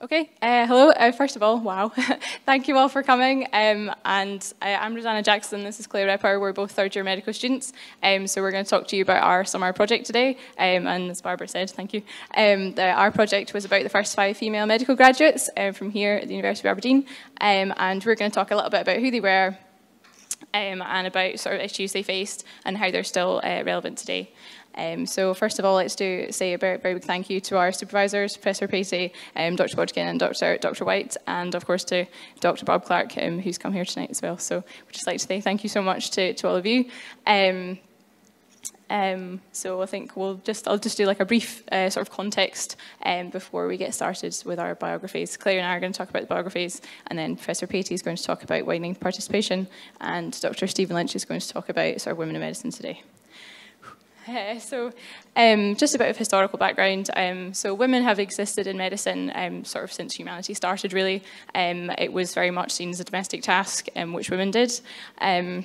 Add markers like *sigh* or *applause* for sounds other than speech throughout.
Okay, uh, hello. Uh, first of all, wow, *laughs* thank you all for coming. Um, and uh, I'm Rosanna Jackson, this is Claire Ripper. We're both third year medical students. Um, so we're going to talk to you about our summer project today. Um, and as Barbara said, thank you. Um, the, our project was about the first five female medical graduates uh, from here at the University of Aberdeen. Um, and we're going to talk a little bit about who they were um, and about sort of issues they faced and how they're still uh, relevant today. Um, so first of all, let's do say a very, very big thank you to our supervisors, Professor Patey, um, Dr. Bodkin and Dr. Dr. White, and of course to Dr. Bob Clark, um, who's come here tonight as well. So we'd just like to say thank you so much to, to all of you. Um, um, so I think we'll just, I'll just do like a brief uh, sort of context um, before we get started with our biographies. Claire and I are going to talk about the biographies, and then Professor Patey is going to talk about widening participation, and Dr. Stephen Lynch is going to talk about sort of women in medicine today. Uh, *laughs* so, um, just a bit of historical background. Um, so, women have existed in medicine um, sort of since humanity started, really. Um, it was very much seen as a domestic task, um, which women did. Um,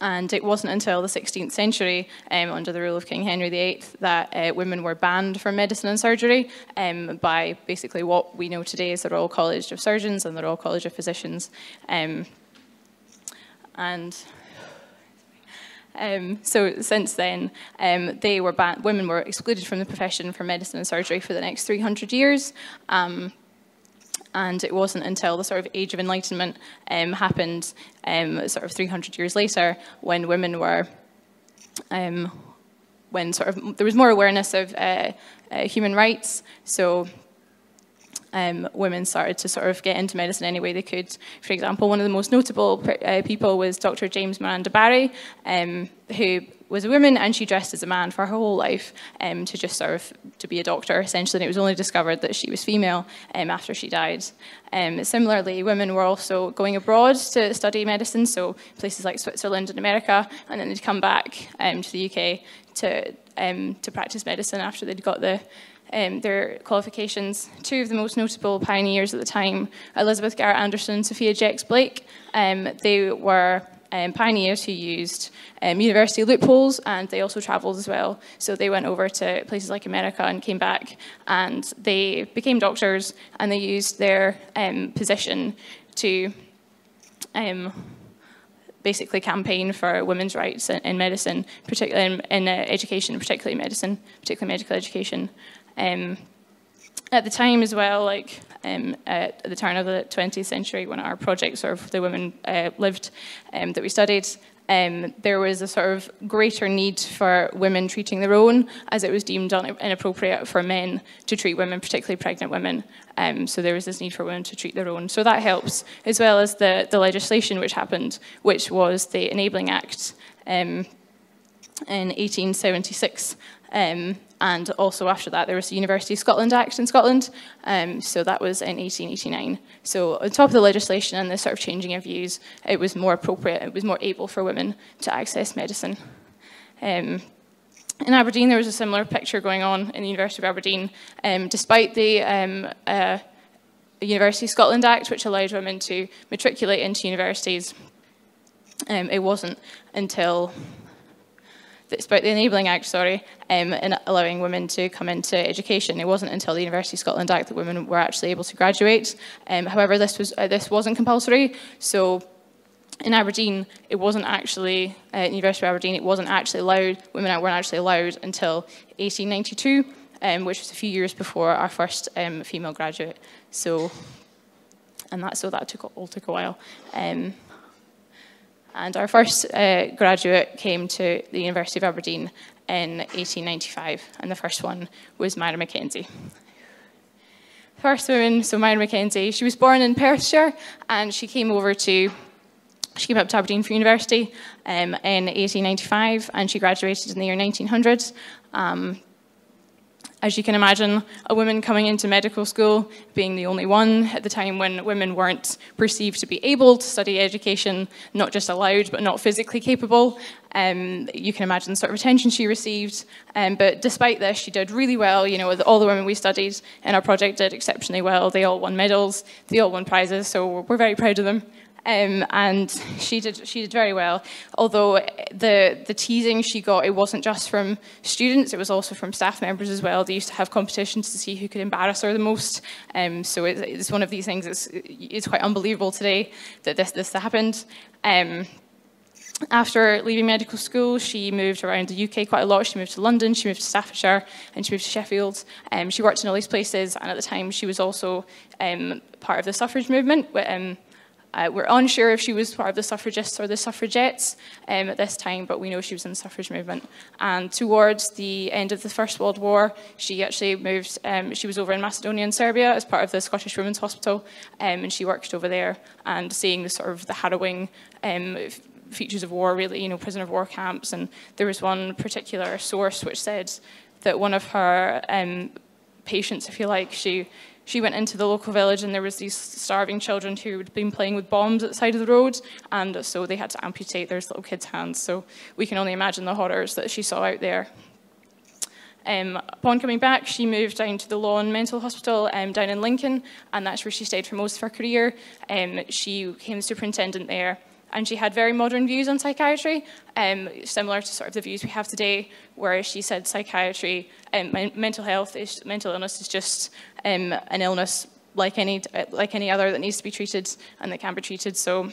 and it wasn't until the 16th century, under the rule of King Henry VIII, that uh, women were banned from medicine and surgery by basically what we know today as the Royal College of Surgeons and the Royal College of Physicians. and um, so since then, um, they were women were excluded from the profession for medicine and surgery for the next 300 years. Um, and it wasn't until the sort of age of enlightenment um, happened, um, sort of 300 years later, when women were, um, when sort of there was more awareness of uh, uh, human rights. So um, women started to sort of get into medicine any way they could. For example, one of the most notable uh, people was Dr. James Miranda Barry, um, who was a woman and she dressed as a man for her whole life um, to just sort of to be a doctor essentially and it was only discovered that she was female um, after she died. Um, similarly, women were also going abroad to study medicine, so places like Switzerland and America, and then they'd come back um, to the UK to, um, to practice medicine after they'd got the um, their qualifications. Two of the most notable pioneers at the time, Elizabeth Garrett Anderson and Sophia Jex Blake, um, they were um, pioneers who used um, university loopholes and they also travelled as well. So they went over to places like America and came back and they became doctors and they used their um, position to um, basically campaign for women's rights in, in medicine, particularly in, in uh, education, particularly medicine, particularly medical education. Um, at the time as well, like um, at the turn of the 20th century, when our project sort of the women uh, lived um, that we studied, um, there was a sort of greater need for women treating their own, as it was deemed inappropriate for men to treat women, particularly pregnant women. Um, so there was this need for women to treat their own. So that helps, as well as the, the legislation which happened, which was the Enabling Act um, in 1876. And also after that, there was the University of Scotland Act in Scotland. Um, so that was in 1889. So on top of the legislation and the sort of changing of views, it was more appropriate, it was more able for women to access medicine. Um, in Aberdeen, there was a similar picture going on in the University of Aberdeen. Um, despite the um, uh, University of Scotland Act, which allowed women to matriculate into universities, um, it wasn't until about the Enabling Act, sorry, um, and allowing women to come into education. It wasn't until the University of Scotland Act that women were actually able to graduate. Um, however, this, was, uh, this wasn't compulsory, so in Aberdeen, it wasn't actually, uh, University of Aberdeen, it wasn't actually allowed, women weren't actually allowed until 1892, um, which was a few years before our first um, female graduate. So, and that, so that took, all took a while. Um, and our first uh, graduate came to the University of Aberdeen in 1895, and the first one was Myra Mackenzie. First woman, so Myra Mackenzie, she was born in Perthshire, and she came over to she came up to Aberdeen for university um, in 1895 and she graduated in the year 1900. Um, as you can imagine, a woman coming into medical school, being the only one at the time when women weren't perceived to be able to study education, not just allowed, but not physically capable. Um, you can imagine the sort of attention she received. Um, but despite this, she did really well. You know, all the women we studied in our project did exceptionally well. They all won medals, they all won prizes, so we're very proud of them. Um, and she did she did very well. Although the the teasing she got, it wasn't just from students; it was also from staff members as well. They used to have competitions to see who could embarrass her the most. Um, so it, it's one of these things. It's, it's quite unbelievable today that this this happened. Um, after leaving medical school, she moved around the UK quite a lot. She moved to London, she moved to Staffordshire, and she moved to Sheffield. Um, she worked in all these places, and at the time, she was also um, part of the suffrage movement. Um, uh, we're unsure if she was part of the suffragists or the suffragettes um, at this time, but we know she was in the suffrage movement. And towards the end of the First World War, she actually moved, um, she was over in Macedonia and Serbia as part of the Scottish Women's Hospital, um, and she worked over there and seeing the sort of the harrowing um, features of war, really, you know, prisoner of war camps. And there was one particular source which said that one of her um, patients, if you like, she she went into the local village and there was these starving children who had been playing with bombs at the side of the road and so they had to amputate their little kids' hands. So we can only imagine the horrors that she saw out there. Um, upon coming back, she moved down to the Lawn Mental Hospital um, down in Lincoln, and that's where she stayed for most of her career. Um, she became superintendent there, and she had very modern views on psychiatry, um, similar to sort of the views we have today, where she said psychiatry, um, mental health, is, mental illness is just um, an illness like any like any other that needs to be treated and that can be treated. So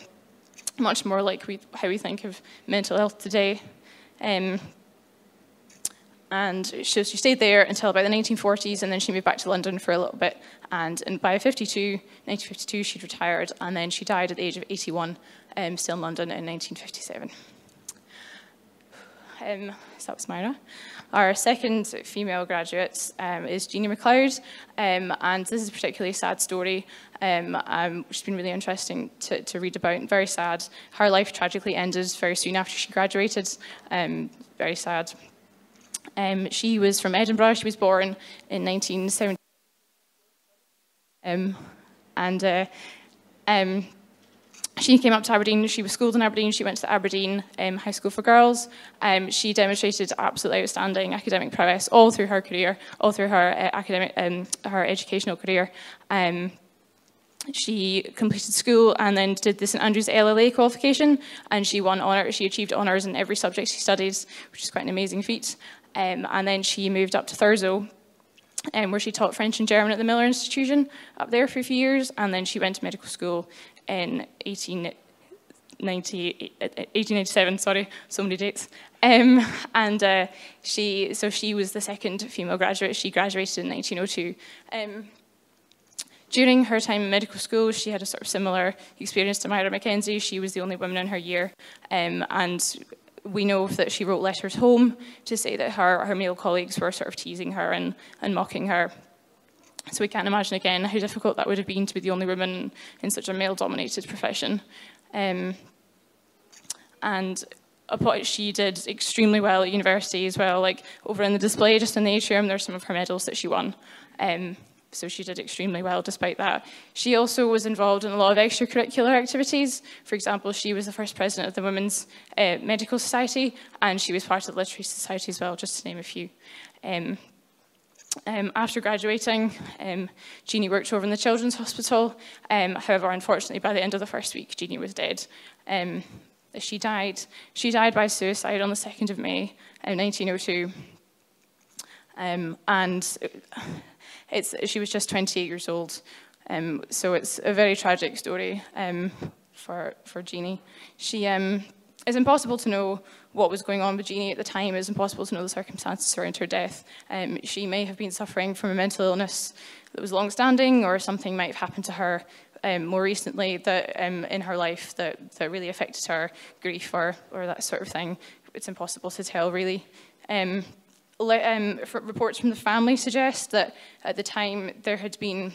much more like we, how we think of mental health today. Um, and so she stayed there until about the 1940s, and then she moved back to London for a little bit. And, and by 52, 1952, she'd retired, and then she died at the age of 81 um, still in London in 1957. Um, so that was Myra. Our second female graduate um, is Jeannie McLeod, um, and this is a particularly sad story, um, um, which has been really interesting to, to, read about, very sad. Her life tragically ended very soon after she graduated, um, very sad. she was from Edinburgh, she was born in 1970, and uh, she came up to Aberdeen, she was schooled in Aberdeen, she went to the Aberdeen um, High School for Girls. Um, she demonstrated absolutely outstanding academic prowess all through her career, all through her uh, academic, um, her educational career. Um, she completed school and then did the St Andrews LLA qualification and she won honour, she achieved honours in every subject she studied, which is quite an amazing feat. Um, and then she moved up to Thurso um, where she taught French and German at the Miller Institution up there for a few years, and then she went to medical school in 1897, sorry, so many dates. Um, and uh, she, so she was the second female graduate. She graduated in 1902. Um, during her time in medical school, she had a sort of similar experience to Myra McKenzie. She was the only woman in her year, um, and we know that she wrote letters home to say that her, her male colleagues were sort of teasing her and, and mocking her. So we can't imagine again how difficult that would have been to be the only woman in such a male-dominated profession. Um, and she did extremely well at university as well. Like over in the display, just in the atrium, there's some of her medals that she won. Um, so she did extremely well despite that. She also was involved in a lot of extracurricular activities. For example, she was the first president of the Women's uh, Medical Society, and she was part of the Literary Society as well, just to name a few. Um, um, after graduating, um, Jeannie worked over in the Children's Hospital. Um, however, unfortunately, by the end of the first week, Jeannie was dead. Um, she died. She died by suicide on the 2nd of May, in 1902. Um, and it's, she was just 28 years old. Um, so it's a very tragic story for, for Jeannie. She, it's impossible to know what was going on with Jeannie at the time. It's impossible to know the circumstances around her death. Um, she may have been suffering from a mental illness that was long-standing or something might have happened to her um, more recently that um, in her life that, that really affected her, grief or, or that sort of thing. It's impossible to tell, really. Um, um, reports from the family suggest that at the time there had been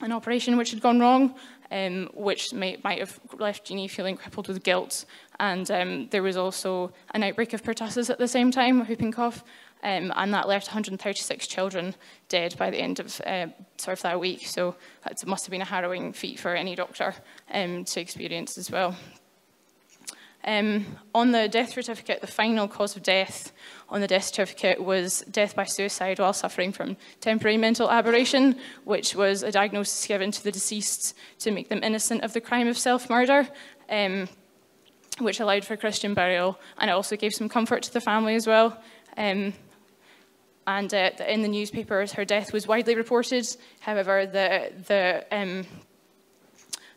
an operation which had gone wrong, um, which may, might have left Jeannie feeling crippled with guilt. And um, there was also an outbreak of pertussis at the same time, whooping cough, um, and that left 136 children dead by the end of uh, sort of that week. So it must have been a harrowing feat for any doctor um, to experience as well. Um, on the death certificate, the final cause of death on the death certificate was death by suicide while suffering from temporary mental aberration, which was a diagnosis given to the deceased to make them innocent of the crime of self-murder. Um, which allowed for Christian burial, and it also gave some comfort to the family as well. Um, and uh, in the newspapers, her death was widely reported. However, the, the, um,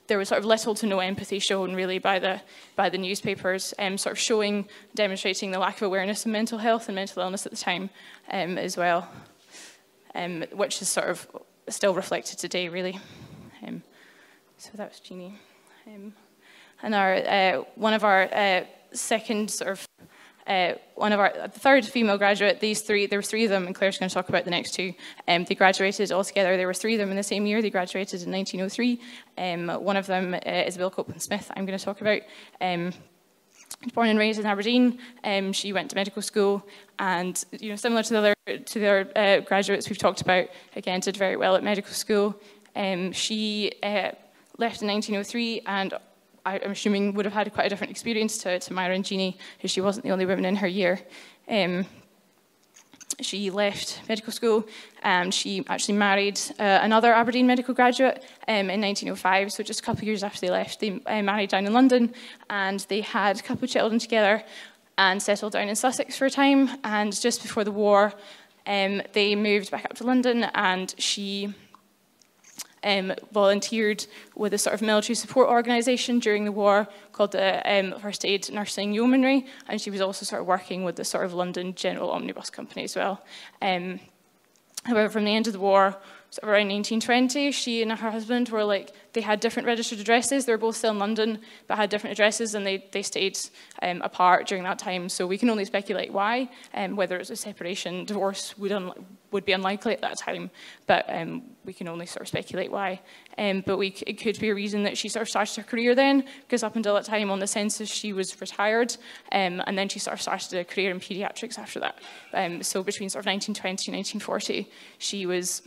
there was sort of little to no empathy shown really by the, by the newspapers, um, sort of showing, demonstrating the lack of awareness of mental health and mental illness at the time um, as well, um, which is sort of still reflected today really. Um, so that was Jeannie. Um, and our, uh, one of our uh, second sort of uh, one of our third female graduate, these three, there were three of them, and Claire's going to talk about the next two. Um, they graduated all together. There were three of them in the same year. They graduated in 1903. Um, one of them uh, is Bill Copeland Smith, I'm going to talk about. Um, born and raised in Aberdeen, um, she went to medical school, and you know, similar to the other, to the other uh, graduates we've talked about, again, did very well at medical school. Um, she uh, left in 1903 and I'm assuming would have had quite a different experience to, to Myra and Jeannie, because she wasn't the only woman in her year. Um, she left medical school and she actually married uh, another Aberdeen medical graduate um, in 1905. So just a couple of years after they left, they uh, married down in London and they had a couple of children together and settled down in Sussex for a time. And just before the war, um, they moved back up to London and she um, volunteered with a sort of military support organisation during the war called the um, First Aid Nursing Yeomanry, and she was also sort of working with the sort of London General Omnibus Company as well. Um, however, from the end of the war, of around 1920, she and her husband were like, they had different registered addresses. They were both still in London, but had different addresses, and they, they stayed um, apart during that time. So we can only speculate why, um, whether it's a separation, divorce would, would be unlikely at that time, but um, we can only sort of speculate why. Um, but we, it could be a reason that she sort of started her career then, because up until that time on the census, she was retired, um, and then she sort of started a career in paediatrics after that. Um, so between sort of 1920 and 1940, she was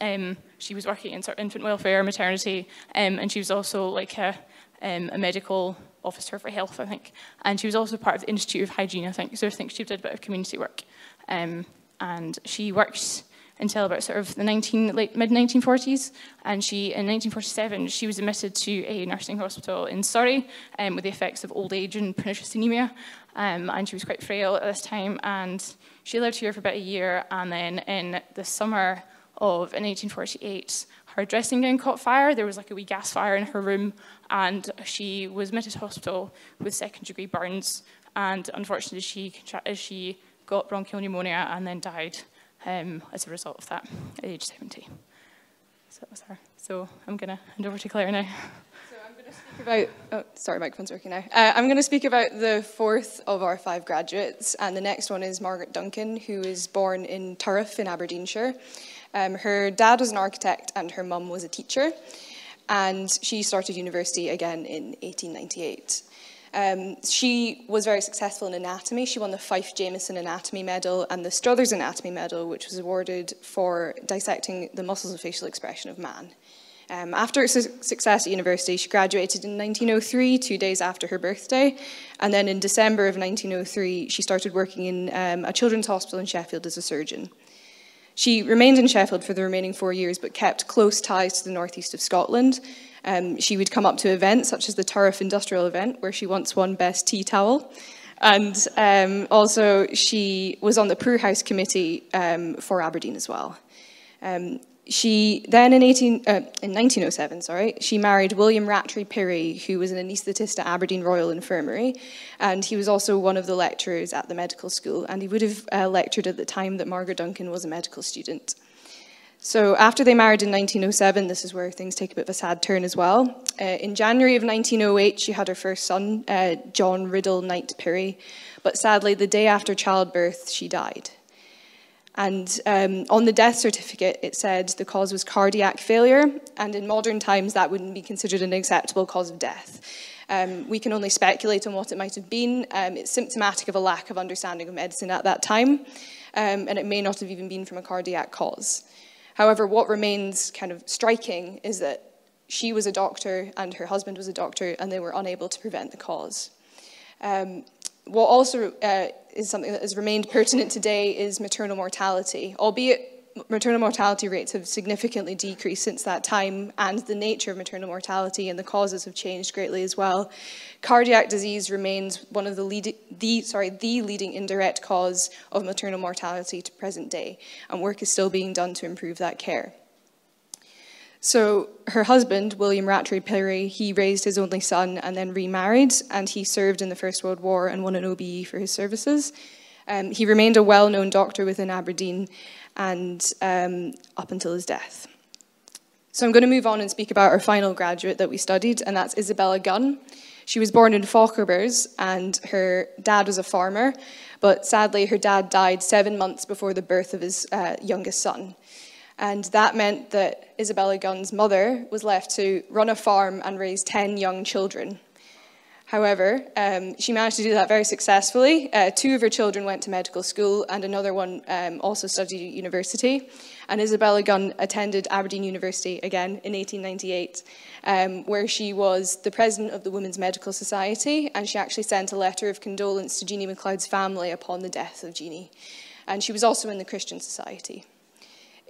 um, she was working in sort of infant welfare, maternity, um, and she was also like a, um, a medical officer for health, I think. And she was also part of the Institute of Hygiene, I think. So I think she did a bit of community work. Um, and she worked until about sort of the 19, late mid 1940s. And she, in 1947, she was admitted to a nursing hospital in Surrey um, with the effects of old age and pernicious anemia. Um, and she was quite frail at this time. And she lived here for about a year. And then in the summer of in 1848, her dressing gown caught fire. There was like a wee gas fire in her room, and she was admitted to hospital with second degree burns. And unfortunately, she, she got bronchial pneumonia and then died um, as a result of that at age 70. So that was her. So I'm going to hand over to Claire now. So I'm going to speak about, oh, sorry, microphone's working now. Uh, I'm going to speak about the fourth of our five graduates, and the next one is Margaret Duncan, who was born in Turriff in Aberdeenshire. Um, her dad was an architect and her mum was a teacher. And she started university again in 1898. Um, she was very successful in anatomy. She won the Fife Jameson Anatomy Medal and the Struthers Anatomy Medal, which was awarded for dissecting the muscles of facial expression of man. Um, after her su success at university, she graduated in 1903, two days after her birthday. And then in December of 1903, she started working in um, a children's hospital in Sheffield as a surgeon. She remained in Sheffield for the remaining four years, but kept close ties to the northeast of Scotland. Um, she would come up to events such as the Turriff Industrial event, where she once won Best Tea Towel. And um, also, she was on the Poor House Committee um, for Aberdeen as well. Um, she then in, 18, uh, in 1907, sorry, she married William Rattray Pirrie, who was an anaesthetist at Aberdeen Royal Infirmary, and he was also one of the lecturers at the medical school, and he would have uh, lectured at the time that Margaret Duncan was a medical student. So after they married in 1907, this is where things take a bit of a sad turn as well. Uh, in January of 1908, she had her first son, uh, John Riddle Knight Pirrie, but sadly, the day after childbirth, she died. And um, on the death certificate, it said the cause was cardiac failure, and in modern times, that wouldn't be considered an acceptable cause of death. Um, we can only speculate on what it might have been. Um, it's symptomatic of a lack of understanding of medicine at that time, um, and it may not have even been from a cardiac cause. However, what remains kind of striking is that she was a doctor and her husband was a doctor, and they were unable to prevent the cause. Um, what also uh, is something that has remained pertinent today is maternal mortality, albeit maternal mortality rates have significantly decreased since that time, and the nature of maternal mortality and the causes have changed greatly as well. Cardiac disease remains one of the leading, the sorry, the leading indirect cause of maternal mortality to present day, and work is still being done to improve that care. So her husband, William Rattray Pirrie, he raised his only son and then remarried, and he served in the First World War and won an OBE for his services. Um, he remained a well-known doctor within Aberdeen and um, up until his death. So I'm going to move on and speak about our final graduate that we studied, and that's Isabella Gunn. She was born in Fochabers, and her dad was a farmer, but sadly her dad died seven months before the birth of his uh, youngest son. And that meant that Isabella Gunn's mother was left to run a farm and raise 10 young children. However, um, she managed to do that very successfully. Uh, two of her children went to medical school, and another one um, also studied at university. And Isabella Gunn attended Aberdeen University again in 1898, um, where she was the president of the Women's Medical Society, and she actually sent a letter of condolence to Jeannie MacLeod's family upon the death of Jeannie. And she was also in the Christian Society.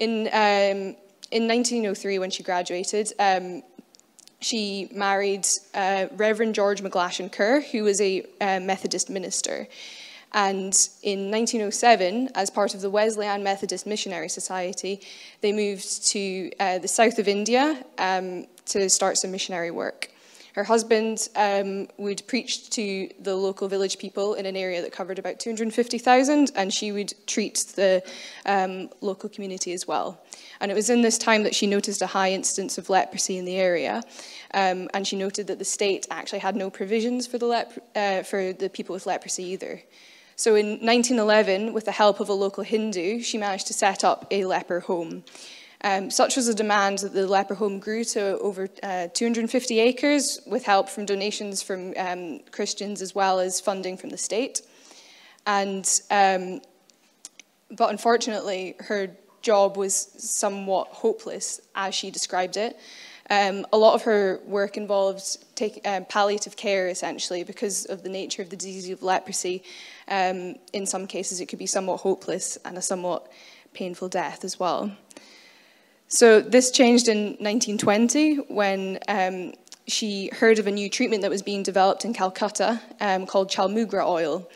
In, um, in 1903, when she graduated, um, she married uh, Reverend George McGlashan Kerr, who was a uh, Methodist minister. And in 1907, as part of the Wesleyan Methodist Missionary Society, they moved to uh, the south of India um, to start some missionary work. Her husband um, would preach to the local village people in an area that covered about 250,000, and she would treat the um, local community as well. And it was in this time that she noticed a high instance of leprosy in the area, um, and she noted that the state actually had no provisions for the, uh, for the people with leprosy either. So in 1911, with the help of a local Hindu, she managed to set up a leper home. Um, such was the demand that the leper home grew to over uh, 250 acres with help from donations from um, Christians as well as funding from the state. And, um, but unfortunately, her job was somewhat hopeless as she described it. Um, a lot of her work involved take, um, palliative care, essentially, because of the nature of the disease of leprosy. Um, in some cases, it could be somewhat hopeless and a somewhat painful death as well. So this changed in 1920 when um, she heard of a new treatment that was being developed in Calcutta um, called Chaulmoogra oil.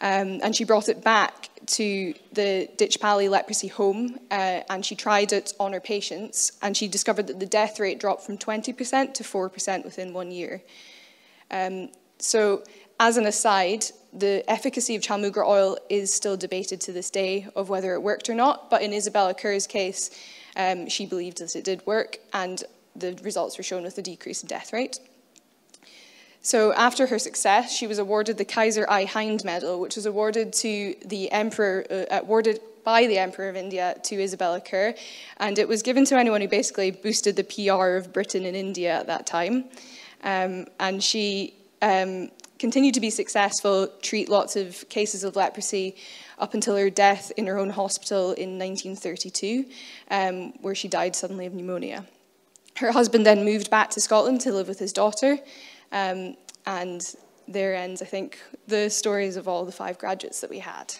Um, and she brought it back to the Ditchpally leprosy home uh, and she tried it on her patients and she discovered that the death rate dropped from 20% to 4% within one year. Um, so as an aside, the efficacy of Chaulmoogra oil is still debated to this day of whether it worked or not, but in Isabella Kerr's case, um, she believed that it did work, and the results were shown with a decrease in death rate. So after her success, she was awarded the Kaiser I Hind Medal, which was awarded to the emperor, uh, awarded by the Emperor of India to Isabella Kerr, and it was given to anyone who basically boosted the PR of Britain in India at that time. Um, and she um, continued to be successful, treat lots of cases of leprosy, up until her death in her own hospital in 1932, um, where she died suddenly of pneumonia. Her husband then moved back to Scotland to live with his daughter, um, and there ends, I think, the stories of all the five graduates that we had.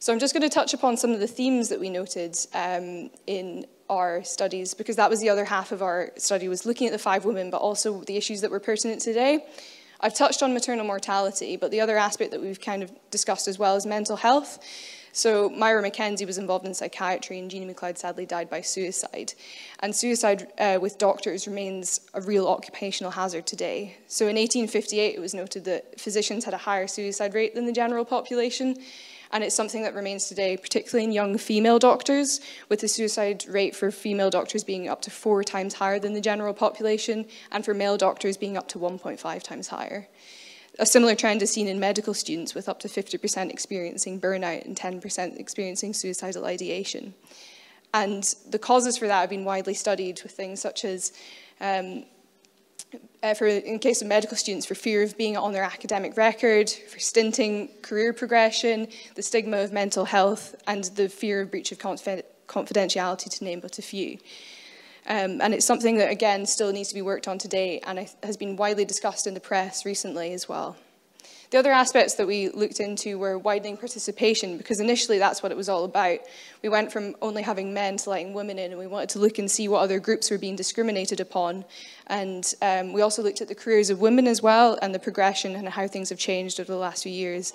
So I'm just going to touch upon some of the themes that we noted um, in our studies, because that was the other half of our study, was looking at the five women, but also the issues that were pertinent today. I've touched on maternal mortality, but the other aspect that we've kind of discussed as well is mental health. So Myra Mackenzie was involved in psychiatry and Jeannie McLeod sadly died by suicide. And suicide uh, with doctors remains a real occupational hazard today. So in 1858 it was noted that physicians had a higher suicide rate than the general population and it's something that remains today, particularly in young female doctors, with the suicide rate for female doctors being up to four times higher than the general population, and for male doctors being up to 1.5 times higher. A similar trend is seen in medical students, with up to 50% experiencing burnout and 10% experiencing suicidal ideation. And the causes for that have been widely studied with things such as um, uh, for, in case of medical students, for fear of being on their academic record, for stinting career progression, the stigma of mental health, and the fear of breach of confidentiality, to name but a few. Um, and it's something that, again, still needs to be worked on today and has been widely discussed in the press recently as well. The other aspects that we looked into were widening participation, because initially that's what it was all about. We went from only having men to letting women in, and we wanted to look and see what other groups were being discriminated upon. And um, we also looked at the careers of women as well, and the progression and how things have changed over the last few years.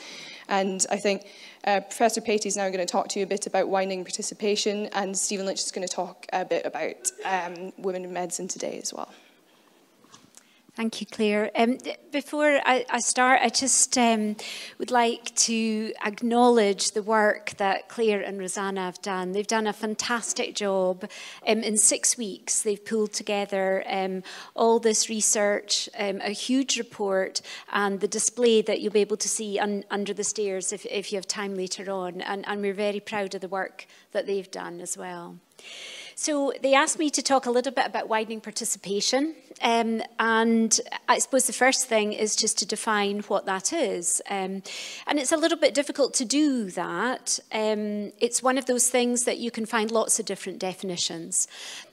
And I think uh, Professor Patey is now going to talk to you a bit about widening participation, and Stephen Lynch is going to talk a bit about um, women in medicine today as well. Thank you, Claire. Um, before I, I, start, I just um, would like to acknowledge the work that Claire and Rosanna have done. They've done a fantastic job. Um, in six weeks, they've pulled together um, all this research, um, a huge report, and the display that you'll be able to see un under the stairs if, if, you have time later on. And, and we're very proud of the work that they've done as well. So they asked me to talk a little bit about widening participation. Um, and I suppose the first thing is just to define what that is. Um, and it's a little bit difficult to do that. Um, it's one of those things that you can find lots of different definitions.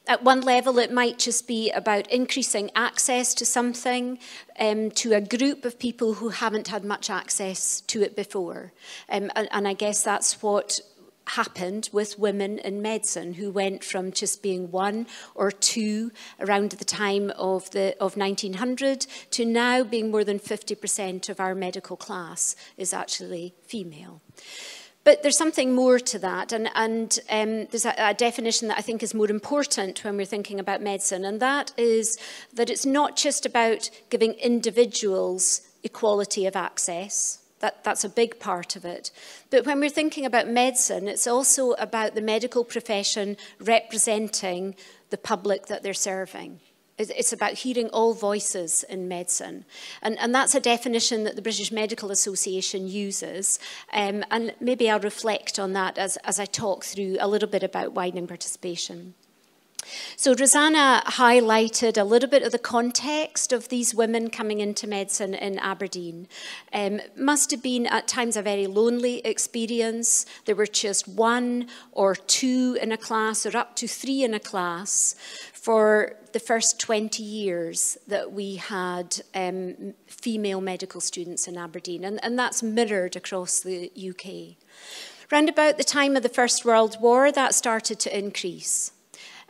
At one level, it might just be about increasing access to something um, to a group of people who haven't had much access to it before. Um, and, and I guess that's what happened with women in medicine who went from just being one or two around the time of, the, of 1900 to now being more than 50% of our medical class is actually female. But there's something more to that, and, and um, there's a, a definition that I think is more important when we're thinking about medicine, and that is that it's not just about giving individuals equality of access, That, that's a big part of it. But when we're thinking about medicine, it's also about the medical profession representing the public that they're serving. It's about hearing all voices in medicine. And, and that's a definition that the British Medical Association uses. Um, and maybe I'll reflect on that as, as I talk through a little bit about widening participation. So Rosanna highlighted a little bit of the context of these women coming into medicine in Aberdeen. Um, must have been at times a very lonely experience. There were just one or two in a class or up to three in a class for the first 20 years that we had um, female medical students in Aberdeen, and, and that's mirrored across the UK. Round about the time of the First World War, that started to increase.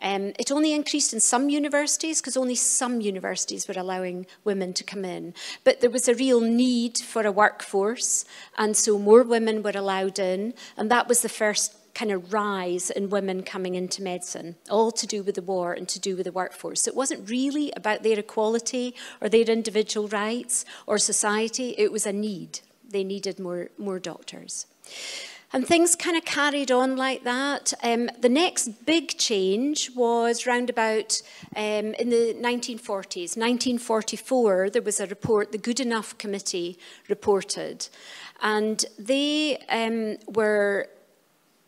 Um, it only increased in some universities because only some universities were allowing women to come in. But there was a real need for a workforce, and so more women were allowed in, and that was the first kind of rise in women coming into medicine, all to do with the war and to do with the workforce. So it wasn't really about their equality or their individual rights or society, it was a need. They needed more, more doctors. And things kind of carried on like that. Um, the next big change was round about um, in the 1940s. 1944, there was a report, the Goodenough Committee reported. And they um, were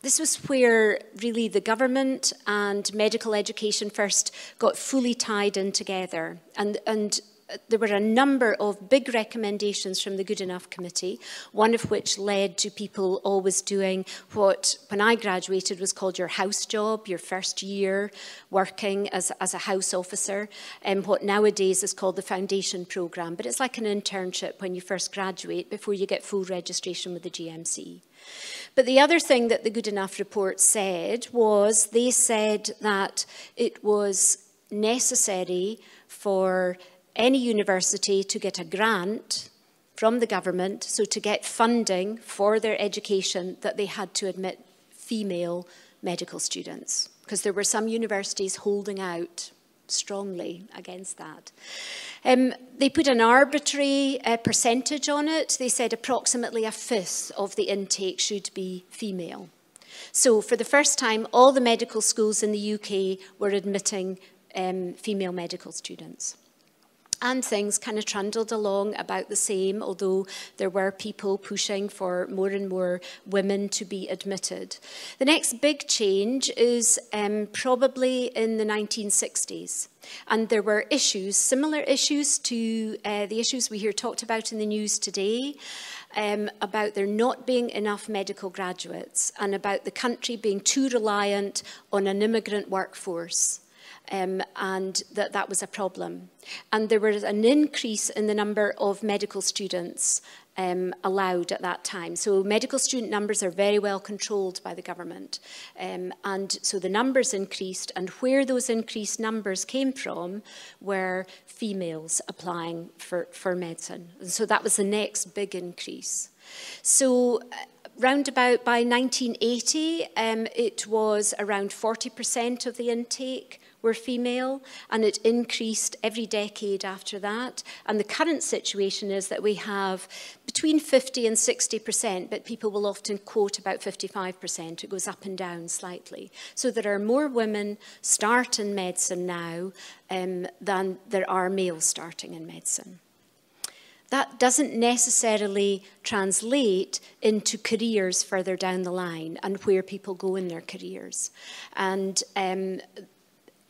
this was where really the government and medical education first got fully tied in together. And, and there were a number of big recommendations from the Goodenough Committee, one of which led to people always doing what, when I graduated, was called your house job, your first year working as, as a house officer, and what nowadays is called the foundation programme. But it's like an internship when you first graduate before you get full registration with the GMC. But the other thing that the Goodenough report said was they said that it was necessary for any university to get a grant from the government, so to get funding for their education, that they had to admit female medical students, because there were some universities holding out strongly against that. Um, they put an arbitrary uh, percentage on it. They said approximately a fifth of the intake should be female. So for the first time, all the medical schools in the UK were admitting um, female medical students and things kind of trundled along about the same, although there were people pushing for more and more women to be admitted. The next big change is um, probably in the 1960s. And there were issues, similar issues to uh, the issues we hear talked about in the news today, um, about there not being enough medical graduates and about the country being too reliant on an immigrant workforce um, and that that was a problem. And there was an increase in the number of medical students um, allowed at that time. So medical student numbers are very well controlled by the government. Um, and so the numbers increased and where those increased numbers came from were females applying for, for medicine. And so that was the next big increase. So uh, round about by 1980, um, it was around 40% of the intake were female, and it increased every decade after that. And the current situation is that we have between 50 and 60%, but people will often quote about 55%. It goes up and down slightly. So there are more women start in medicine now um, than there are males starting in medicine. That doesn't necessarily translate into careers further down the line and where people go in their careers. And um,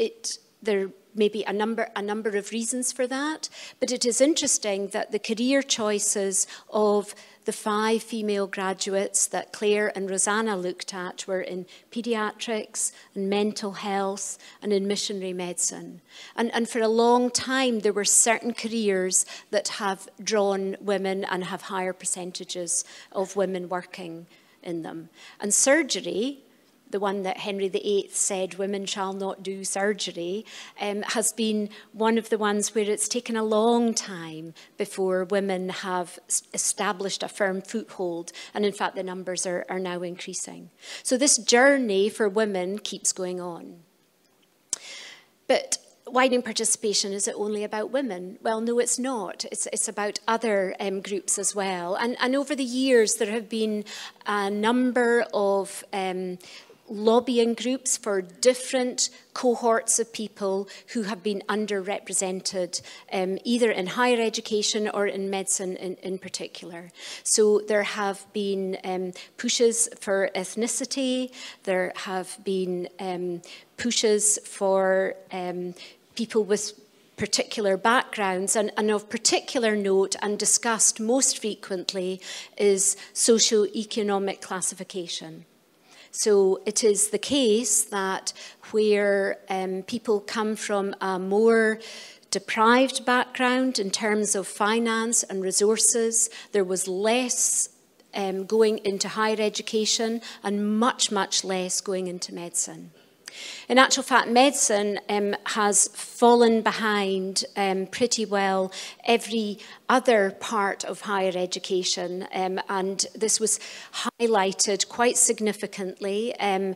it, there may be a number, a number of reasons for that, but it is interesting that the career choices of the five female graduates that Claire and Rosanna looked at were in paediatrics and mental health and in missionary medicine. And, and for a long time, there were certain careers that have drawn women and have higher percentages of women working in them. And surgery, the one that Henry VIII said, women shall not do surgery, um, has been one of the ones where it's taken a long time before women have established a firm foothold. And in fact, the numbers are, are now increasing. So this journey for women keeps going on. But widening participation, is it only about women? Well, no, it's not. It's, it's about other um, groups as well. And, and over the years, there have been a number of um, lobbying groups for different cohorts of people who have been underrepresented, um, either in higher education or in medicine in, in particular. So there have been um, pushes for ethnicity, there have been um, pushes for um, people with particular backgrounds and, and of particular note and discussed most frequently is socio-economic classification. So it is the case that where um, people come from a more deprived background in terms of finance and resources, there was less um, going into higher education and much, much less going into medicine. In actual fact, medicine um, has fallen behind um, pretty well every other part of higher education, um, and this was highlighted quite significantly um,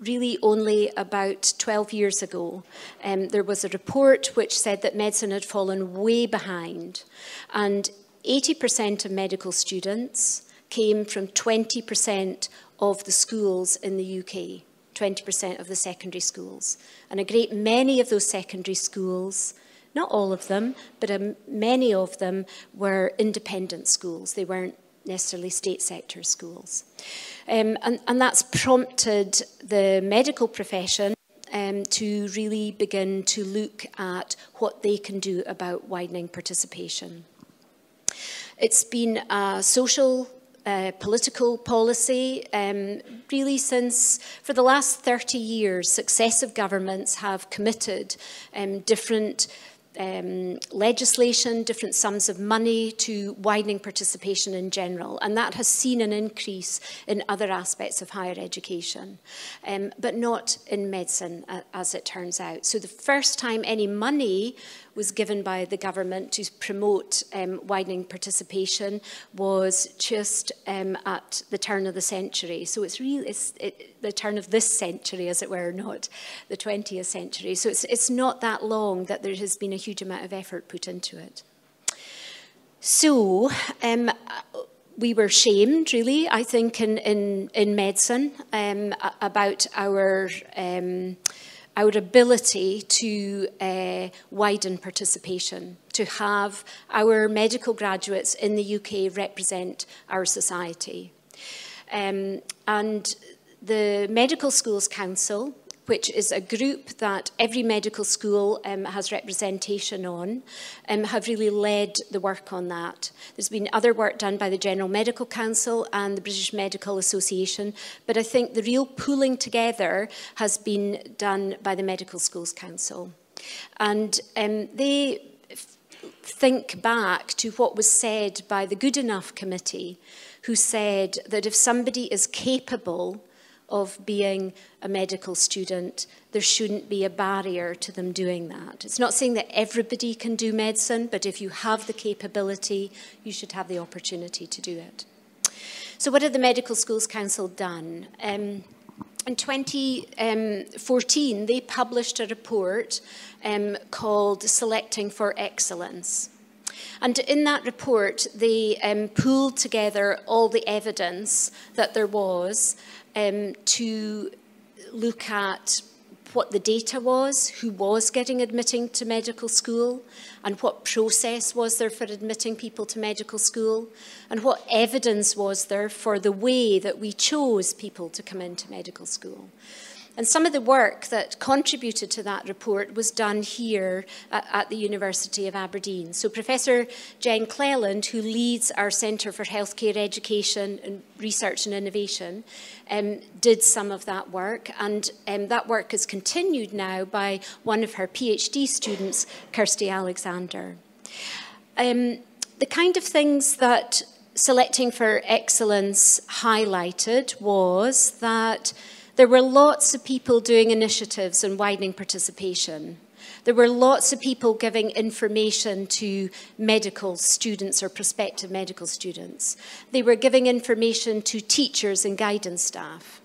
really only about 12 years ago, um, there was a report which said that medicine had fallen way behind. And 80% of medical students came from 20% of the schools in the UK. 20% of the secondary schools. And a great many of those secondary schools, not all of them, but many of them were independent schools. They weren't necessarily state sector schools. Um, and, and that's prompted the medical profession um, to really begin to look at what they can do about widening participation. It's been a social uh, political policy. Um, really, since for the last 30 years, successive governments have committed um, different um, legislation, different sums of money to widening participation in general. And that has seen an increase in other aspects of higher education, um, but not in medicine, uh, as it turns out. So the first time any money was given by the government to promote um, widening participation was just um, at the turn of the century. So it's really it's, it, the turn of this century, as it were, not the 20th century. So it's, it's not that long that there has been a huge amount of effort put into it. So, um, we were shamed, really, I think, in, in, in medicine um, about our um, our ability to uh, widen participation, to have our medical graduates in the UK represent our society. Um, and the Medical Schools Council, which is a group that every medical school um, has representation on, um, have really led the work on that. There's been other work done by the General Medical Council and the British Medical Association, but I think the real pooling together has been done by the Medical Schools Council. And um, they think back to what was said by the Goodenough Committee, who said that if somebody is capable of being a medical student, there shouldn't be a barrier to them doing that. It's not saying that everybody can do medicine, but if you have the capability, you should have the opportunity to do it. So what have the Medical Schools Council done? Um, in 2014, they published a report um, called Selecting for Excellence. And in that report, they um, pooled together all the evidence that there was um, to look at what the data was, who was getting admitting to medical school, and what process was there for admitting people to medical school, and what evidence was there for the way that we chose people to come into medical school. And some of the work that contributed to that report was done here at, at, the University of Aberdeen. So Professor Jen Cleland, who leads our Centre for Healthcare Education and Research and Innovation, um, did some of that work. And um, that work is continued now by one of her PhD students, Kirsty Alexander. Um, the kind of things that selecting for excellence highlighted was that there were lots of people doing initiatives and widening participation. There were lots of people giving information to medical students or prospective medical students. They were giving information to teachers and guidance staff.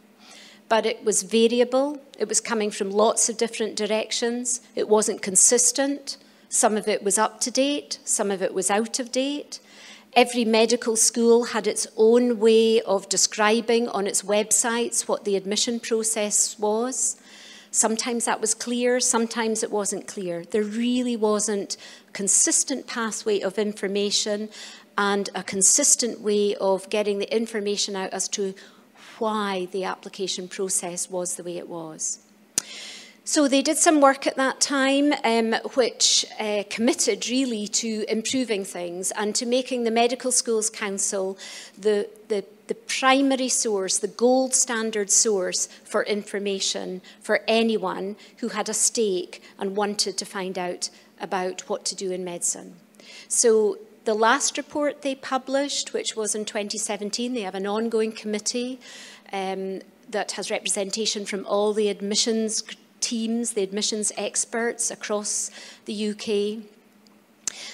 But it was variable. It was coming from lots of different directions. It wasn't consistent. Some of it was up to date. Some of it was out of date. Every medical school had its own way of describing on its websites what the admission process was. Sometimes that was clear, sometimes it wasn't clear. There really wasn't consistent pathway of information and a consistent way of getting the information out as to why the application process was the way it was. So they did some work at that time um, which uh, committed really to improving things and to making the Medical Schools Council the, the, the primary source, the gold standard source for information for anyone who had a stake and wanted to find out about what to do in medicine. So the last report they published, which was in 2017, they have an ongoing committee um, that has representation from all the admissions teams, the admissions experts across the UK.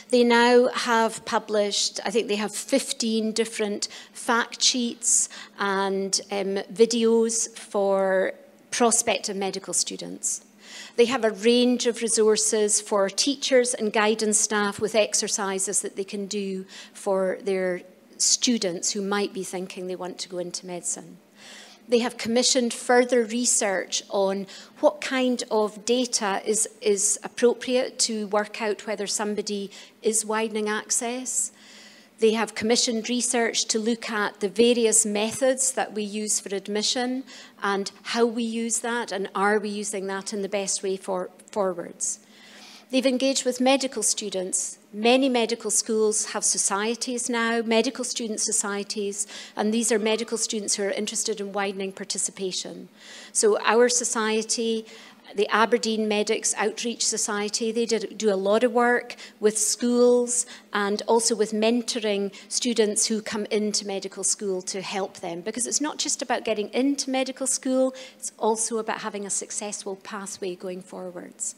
They now have published, I think they have 15 different fact sheets and um, videos for prospective medical students. They have a range of resources for teachers and guidance staff with exercises that they can do for their students who might be thinking they want to go into medicine. They have commissioned further research on what kind of data is, is appropriate to work out whether somebody is widening access. They have commissioned research to look at the various methods that we use for admission and how we use that and are we using that in the best way for, forwards. They've engaged with medical students. Many medical schools have societies now, medical student societies, and these are medical students who are interested in widening participation. So our society, the Aberdeen Medics Outreach Society, they did, do a lot of work with schools and also with mentoring students who come into medical school to help them. Because it's not just about getting into medical school, it's also about having a successful pathway going forwards.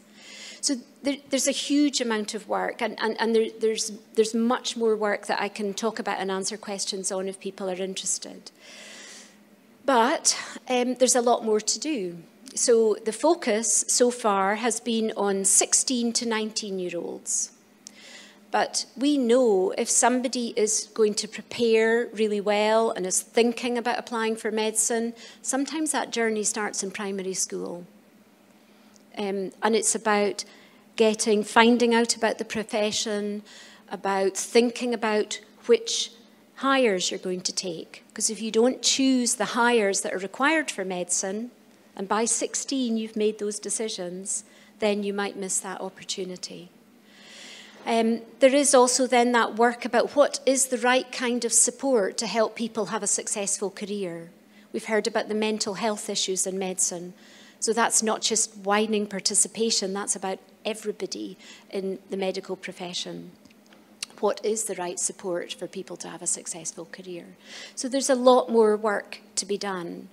So there, there's a huge amount of work, and, and, and there, there's, there's much more work that I can talk about and answer questions on if people are interested. But um, there's a lot more to do. So the focus so far has been on 16 to 19 year olds. But we know if somebody is going to prepare really well and is thinking about applying for medicine, sometimes that journey starts in primary school. Um, and it's about getting, finding out about the profession, about thinking about which Highers you're going to take. Because if you don't choose the Highers that are required for medicine, and by 16 you've made those decisions, then you might miss that opportunity. Um, there is also then that work about what is the right kind of support to help people have a successful career. We've heard about the mental health issues in medicine. So that's not just widening participation, that's about everybody in the medical profession. What is the right support for people to have a successful career? So there's a lot more work to be done.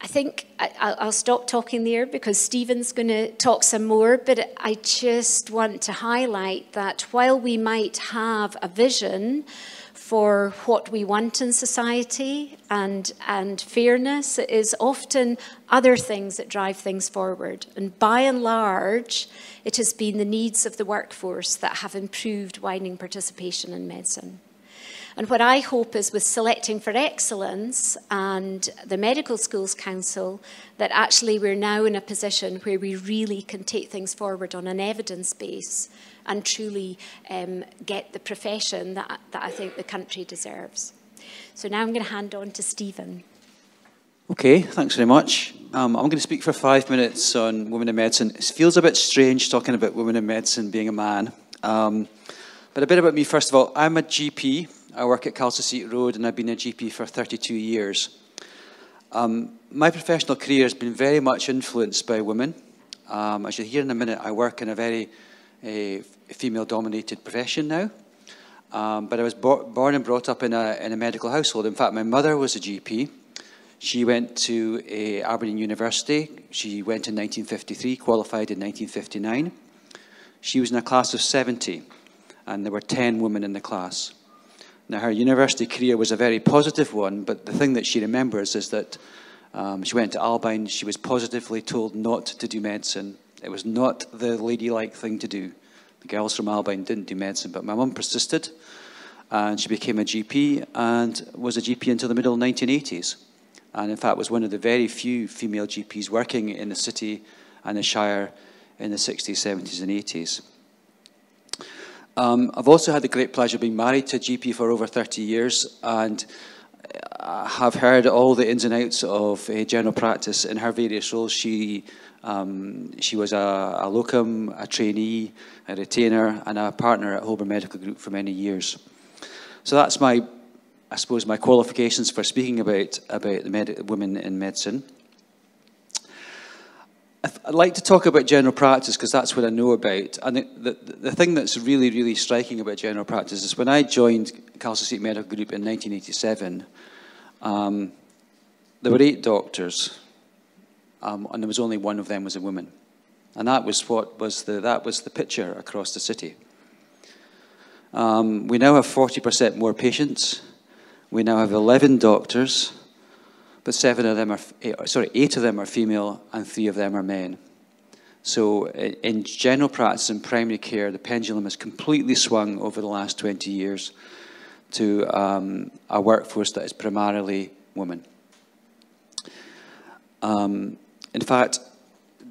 I think I, will stop talking there because Stephen's going to talk some more, but I just want to highlight that while we might have a vision for what we want in society and, and fairness, it is often other things that drive things forward. And by and large, it has been the needs of the workforce that have improved widening participation in medicine. And what I hope is with Selecting for Excellence and the Medical Schools Council, that actually we're now in a position where we really can take things forward on an evidence base and truly um, get the profession that, that I think the country deserves. So now I'm going to hand on to Stephen. Okay, thanks very much. Um, I'm going to speak for five minutes on women in medicine. It feels a bit strange talking about women in medicine being a man. Um, but a bit about me, first of all. I'm a GP. I work at Calsayseat Road and I've been a GP for 32 years. Um, my professional career has been very much influenced by women. Um, as you'll hear in a minute, I work in a very uh, female-dominated profession now. Um, but I was bo born and brought up in a, in a medical household. In fact, my mother was a GP. She went to Aberdeen University. She went in 1953, qualified in 1959. She was in a class of 70, and there were 10 women in the class. Now, her university career was a very positive one, but the thing that she remembers is that um, she went to Albyn, she was positively told not to do medicine. It was not the ladylike thing to do. The girls from Albyn didn't do medicine, but my mum persisted, and she became a GP and was a GP until the middle 1980s. And in fact, was one of the very few female GPs working in the city and the Shire in the 60s, 70s, and 80s. Um, I've also had the great pleasure of being married to a GP for over 30 years and have heard all the ins and outs of uh, general practice in her various roles. She, um, she was a, a locum, a trainee, a retainer and a partner at Holburn Medical Group for many years. So that's my, I suppose, my qualifications for speaking about, about the women in medicine. I'd like to talk about general practice because that's what I know about. And the, the, the, thing that's really, really striking about general practice is when I joined Calsayseat Medical Group in 1987, um, there were eight doctors, um, and there was only one of them was a woman. And that was what was the, that was the picture across the city. Um, we now have 40% more patients. We now have 11 doctors but seven of them are, eh, sorry, eight of them are female and three of them are men. So in general practice and primary care, the pendulum has completely swung over the last 20 years to um, a workforce that is primarily women. Um, in fact,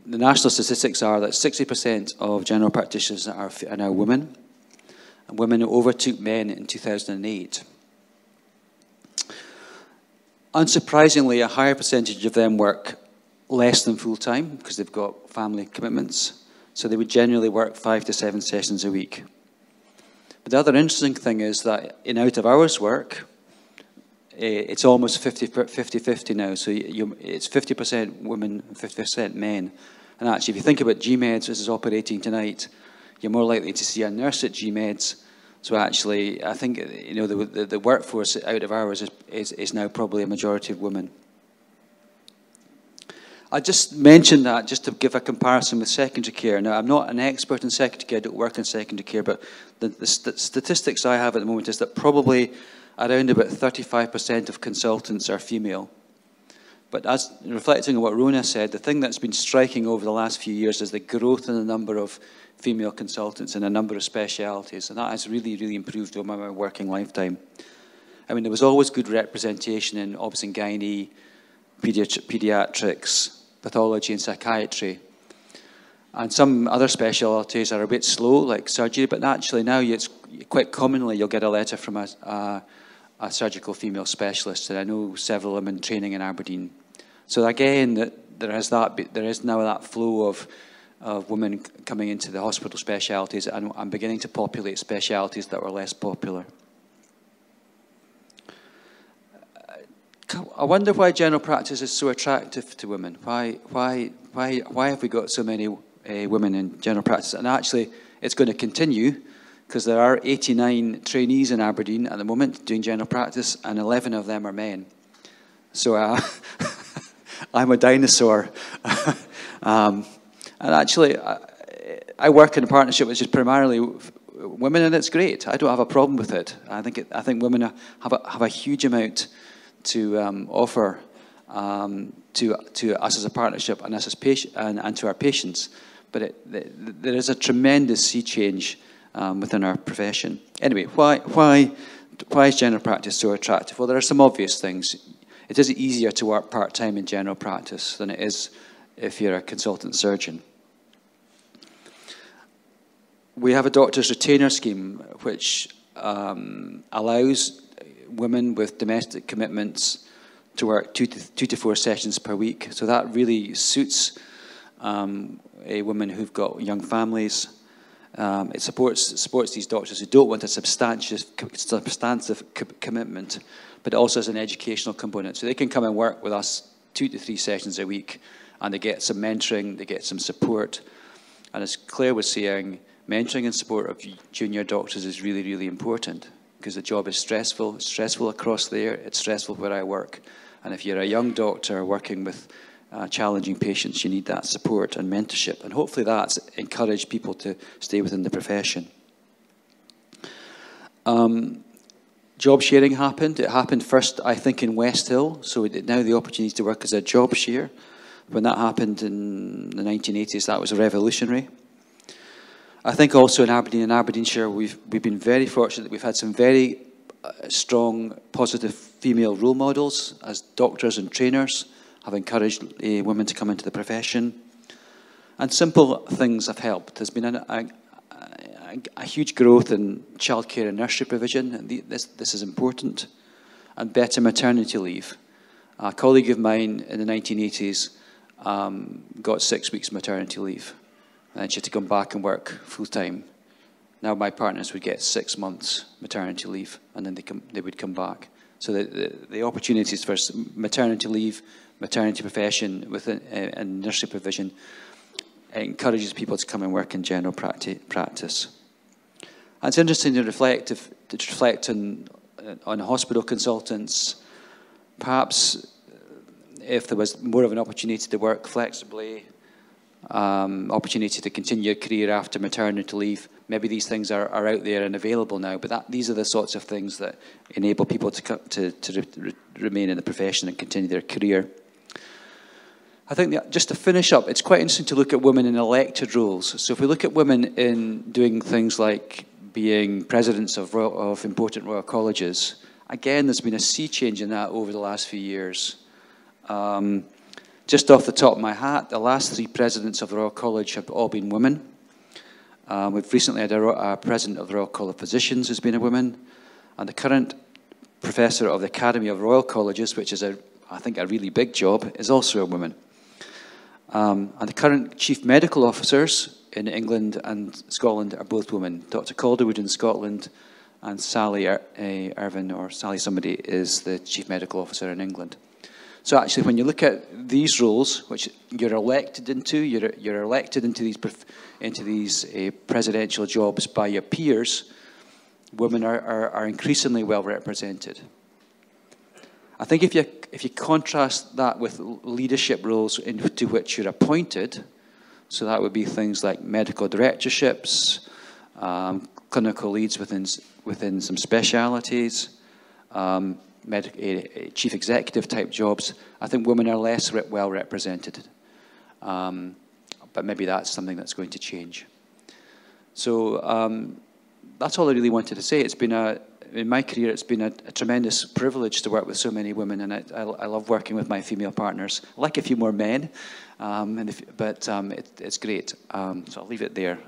the national statistics are that 60% of general practitioners are, are now women, and women overtook men in 2008. Unsurprisingly, a higher percentage of them work less than full time because they've got family commitments. So they would generally work five to seven sessions a week. But the other interesting thing is that in out of hours work, eh, it's almost 50-50 now. So it's 50% women, 50% men. And actually, if you think about GMEDS, this is operating tonight, you're more likely to see a nurse at GMEDS so actually, I think you know the, the, the workforce out of hours is, is, is now probably a majority of women. I just mentioned that just to give a comparison with secondary care. Now, I'm not an expert in secondary care, I don't work in secondary care, but the, the st statistics I have at the moment is that probably around about 35% of consultants are female. But as reflecting on what Rona said, the thing that's been striking over the last few years is the growth in the number of female consultants in a number of specialities, and that has really, really improved over my working lifetime. I mean, there was always good representation in obs and gynae, pediatri pediatrics, pathology and psychiatry. And some other specialities are a bit slow, like surgery, but actually now it's quite commonly you'll get a letter from a, a, a surgical female specialist, and I know several of them in training in Aberdeen. So again, that there is that there is now that flow of of women coming into the hospital specialities and, and beginning to populate specialities that were less popular. I wonder why general practice is so attractive to women. Why, why, why, why have we got so many uh, women in general practice? And actually, it's going to continue because there are 89 trainees in Aberdeen at the moment doing general practice, and 11 of them are men. So uh, *laughs* I'm a dinosaur. *laughs* um, and actually, I, I, work in a partnership which is primarily women, and it's great. I don't have a problem with it. I think, it, I think women have a, have a huge amount to um, offer um, to, to us as a partnership and, us as patient, and, and to our patients. But it, the, there is a tremendous sea change um, within our profession. Anyway, why, why, why is general practice so attractive? Well, there are some obvious things. It is easier to work part-time in general practice than it is if you're a consultant surgeon. We have a doctor's retainer scheme which um, allows women with domestic commitments to work two to, two to four sessions per week. So that really suits um, a woman who've got young families. Um, it supports, supports these doctors who don't want a substantive, substantive commitment, but it also as an educational component. So they can come and work with us two to three sessions a week, and they get some mentoring, they get some support. And as Claire was saying, mentoring and support of junior doctors is really, really important because the job is stressful. It's stressful across there. It's stressful where I work. And if you're a young doctor working with uh, challenging patients, you need that support and mentorship. And hopefully that's encouraged people to stay within the profession. Um, job sharing happened. It happened first, I think, in West Hill. So now the opportunity to work as a job share. When that happened in the 1980s, that was revolutionary. I think also in Aberdeen and Aberdeenshire, we've, we've been very fortunate that we've had some very uh, strong, positive female role models as doctors and trainers have encouraged uh, women to come into the profession. And simple things have helped. There's been a, a, a, huge growth in childcare and nursery provision, and the, this, this is important, and better maternity leave. A colleague of mine in the 1980s um, got six weeks maternity leave and she had to come back and work full time. Now my partners would get six months maternity leave, and then they, come, they would come back. So the, the, the opportunities for maternity leave, maternity profession within, uh, and nursery provision encourages people to come and work in general practice. And it's interesting to reflect, if, to reflect on, on hospital consultants, perhaps if there was more of an opportunity to work flexibly, um, opportunity to continue your career after maternity leave. Maybe these things are, are out there and available now, but that, these are the sorts of things that enable people to, to, to re remain in the profession and continue their career. I think that just to finish up, it's quite interesting to look at women in elected roles. So if we look at women in doing things like being presidents of, royal, of important royal colleges, again, there's been a sea change in that over the last few years. Um, just off the top of my hat, the last three presidents of the Royal College have all been women. Um, we've recently had a, a, president of the Royal College of Physicians who's been a woman, and the current professor of the Academy of Royal Colleges, which is, a, I think, a really big job, is also a woman. Um, and the current chief medical officers in England and Scotland are both women. Dr. Calderwood in Scotland and Sally Ir uh, Irvine, or Sally somebody, is the chief medical officer in England. So actually, when you look at these roles, which you're elected into, you're, you're elected into these, into these uh, presidential jobs by your peers, women are, are, are increasingly well represented. I think if you, if you contrast that with leadership roles into which you're appointed, so that would be things like medical directorships, um, clinical leads within, within some specialities, um, medic, uh, chief executive type jobs, I think women are less re well represented. Um, but maybe that's something that's going to change. So um, that's all I really wanted to say. It's been a, in my career, it's been a, a tremendous privilege to work with so many women, and I, I, I, love working with my female partners. I like a few more men, um, if, but um, it, it's great. Um, so I'll leave it there.